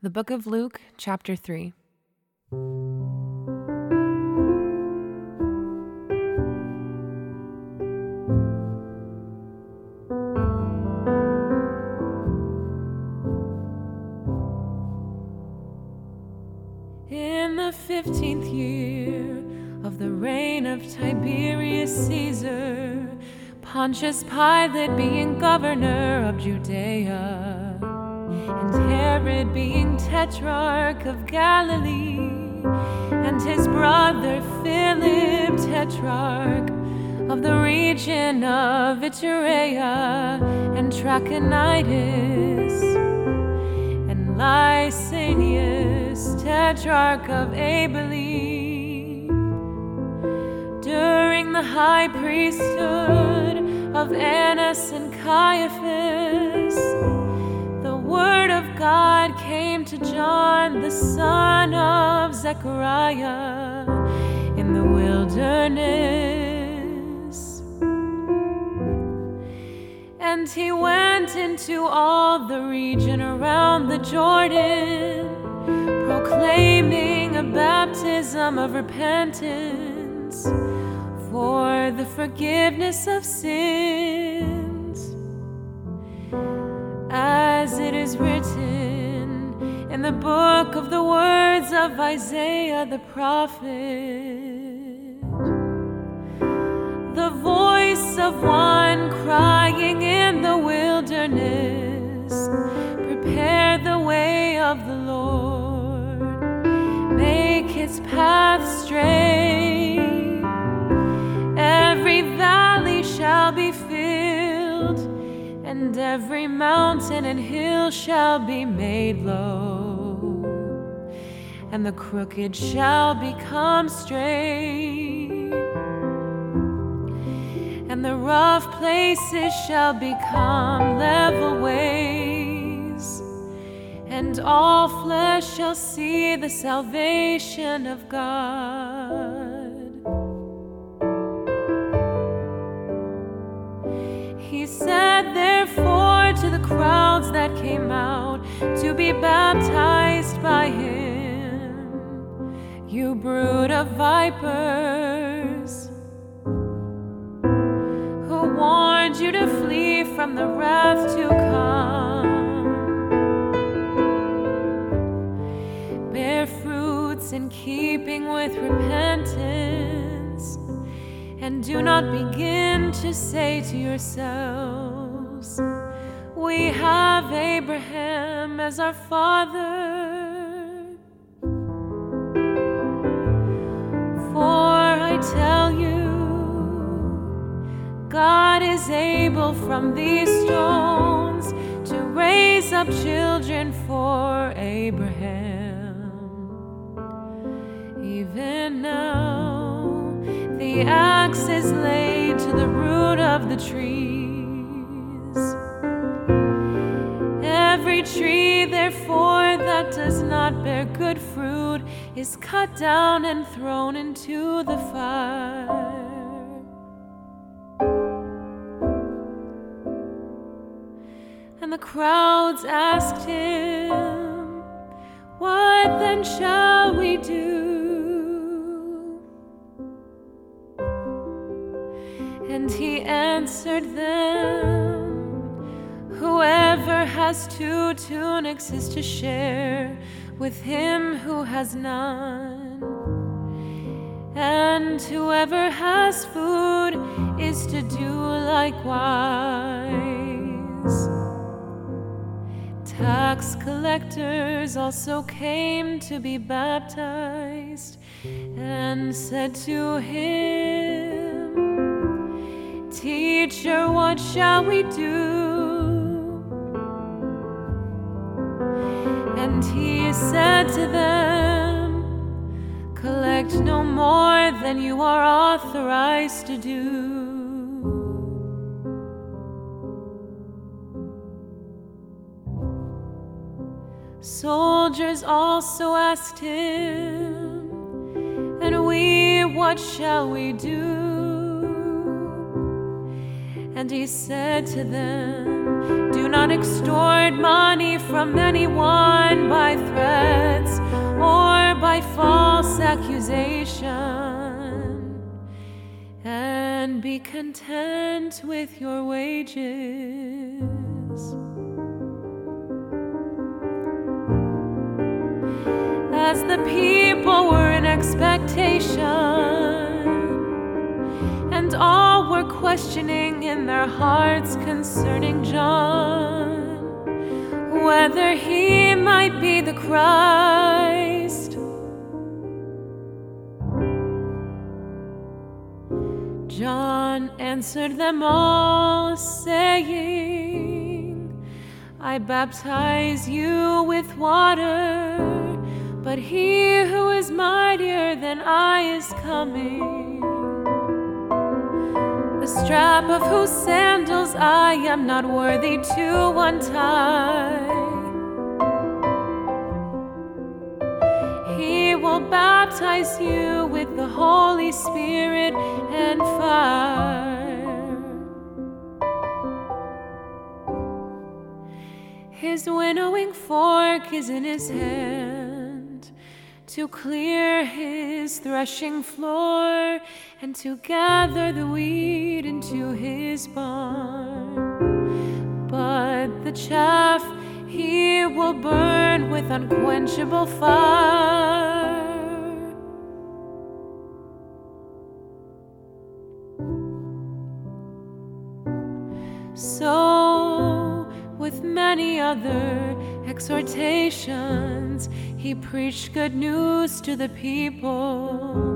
The Book of Luke, Chapter 3. In the fifteenth year of the reign of Tiberius Caesar, Pontius Pilate being governor of Judea, and Herod being tetrarch of Galilee, and his brother Philip tetrarch of the region of Ituraea and Trachonitis, and Lysanias tetrarch of Abilene. During the high priesthood of Annas and Caiaphas, God came to John, the son of Zechariah, in the wilderness. And he went into all the region around the Jordan, proclaiming a baptism of repentance for the forgiveness of sins, as it is written in the book of the words of Isaiah the prophet. The voice of one crying in the wilderness, prepare the way of the Lord, make his path straight. And every mountain and hill shall be made low, and the crooked shall become straight, and the rough places shall become level ways, and all flesh shall see the salvation of God. To be baptized by him, You brood of vipers, who warned you to flee from the wrath to come. Bear fruits in keeping with repentance. And do not begin to say to yourselves, We have Abraham as our father. For I tell you, God is able from these stones to raise up children for Abraham. Even now, the Every tree, therefore, that does not bear good fruit is cut down and thrown into the fire. And the crowds asked him, What then shall we do? And he answered them, Whoever has two tunics is to share with him who has none. And whoever has food is to do likewise. Tax collectors also came to be baptized and said to him, Teacher, what shall we do? And he said to them, Collect no more than you are authorized to do. Soldiers also asked him, And we, what shall we do? And he said to them, do not extort money from anyone by threats or by false accusation, and be content with your wages. As the people were in expectation all were questioning in their hearts concerning John whether he might be the Christ. John answered them all, saying, I baptize you with water, but he who is mightier than I is coming, strap of whose sandals I am not worthy to untie. He will baptize you with the Holy Spirit and fire. His winnowing fork is in his hand to clear his threshing floor and to gather the wheat into his barn. But the chaff he will burn with unquenchable fire. So, with many other exhortations, he preached good news to the people.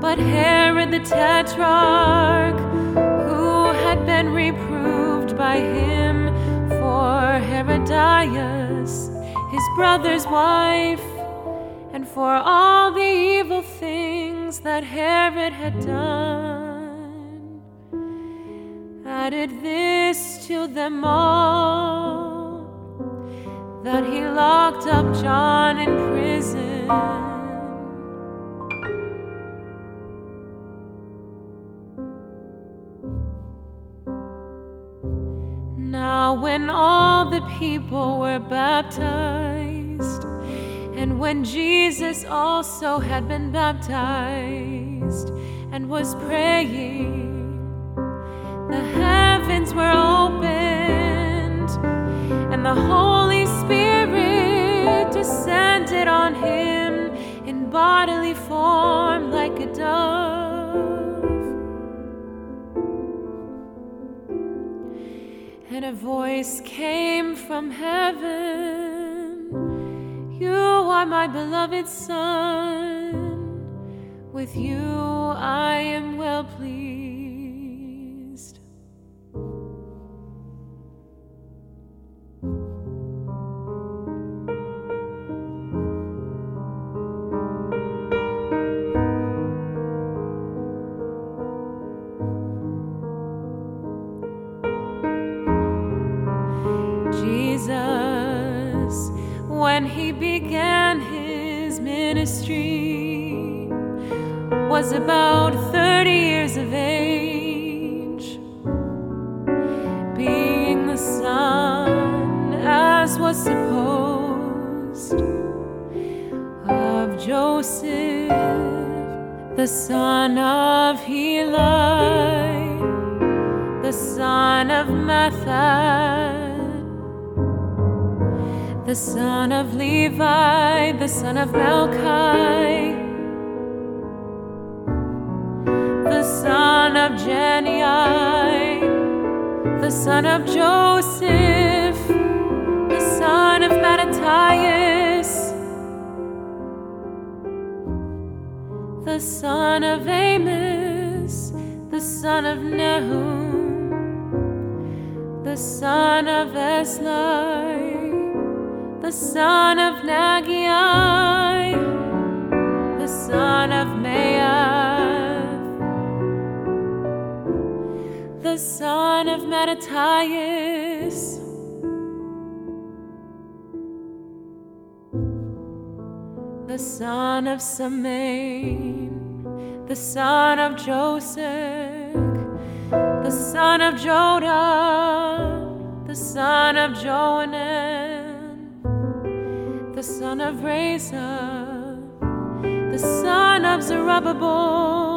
But Herod the Tetrarch, who had been reproved by him for Herodias, his brother's wife, and for all the evil things that Herod had done, added this to them all that he locked up John in prison. Now, when all the people were baptized, and when Jesus also had been baptized and was praying, the heavens were opened, voice came from heaven. You are my beloved Son, with you I am well pleased. Was about 30 years of age, being the son, as was supposed, of Joseph, the son of Heli, the son of Matthat the son of Levi, the son of Melchi, son of Jannai, the son of Joseph, the son of Mattathias, the son of Amos, the son of Nahum, the son of Esli the son of Naggai, the son son of Mattathias, the son of Semein, the son of Joseph, the son of Joda, the son of Joanan the son of Rhesa, the son of Zerubbabel,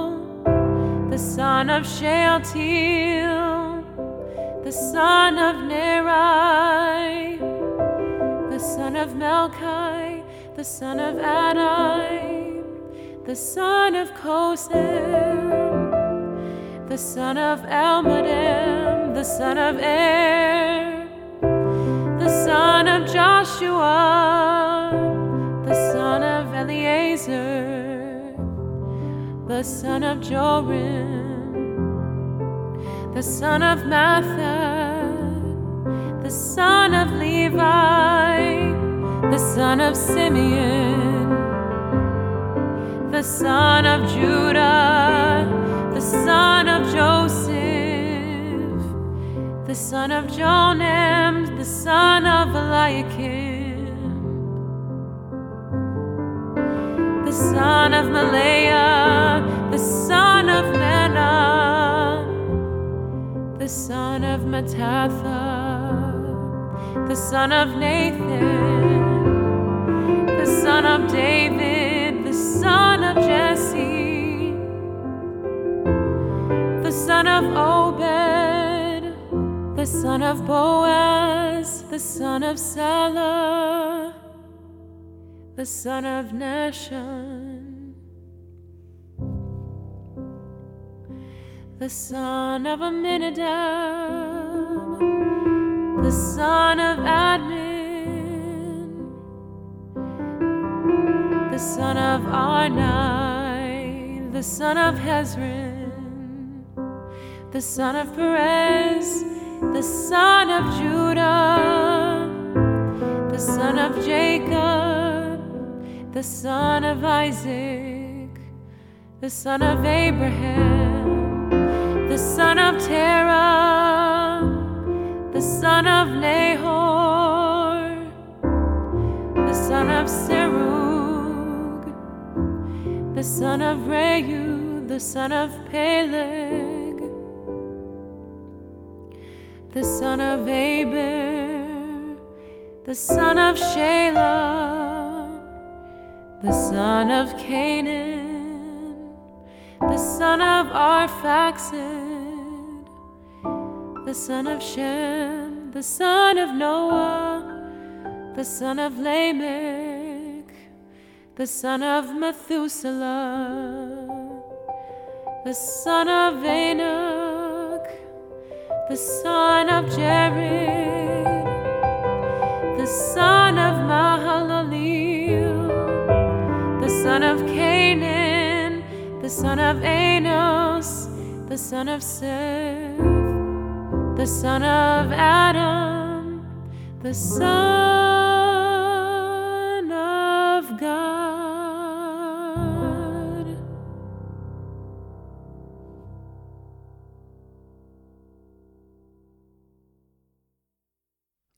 the son of Shealtiel, the son of Neri, the son of Melchi, the son of Addi, the son of Cosam, the son of Elmadam, the son of Er, the son of Joshua, the son of Jorim, the son of Mathan, the son of Levi, the son of Simeon, the son of Judah, the son of Joseph, the son of Jonam, the son of Eliakim, the son of Melea, the son of Mattatha, the son of Nathan, the son of David, the son of Jesse, the son of Obed, the son of Boaz, the son of Sala, the son of Nahshon, the son of Amminadab, the son of Admin, the son of Arni, the son of Hezron, the son of Perez, the son of Judah, the son of Jacob, the son of Isaac, the son of Abraham, the son of Terah, the son of Nahor, the son of Serug, the son of Reu, the son of Peleg, the son of Eber, the son of Shelah, the son of Cainan, the son of Arphaxad, the son of Shem, the son of Noah, the son of Lamech, the son of Methuselah, the son of Enoch, the son of Jared, the son of Mahalaleel, the son of the son of Enos, the son of Seth, the son of Adam, the son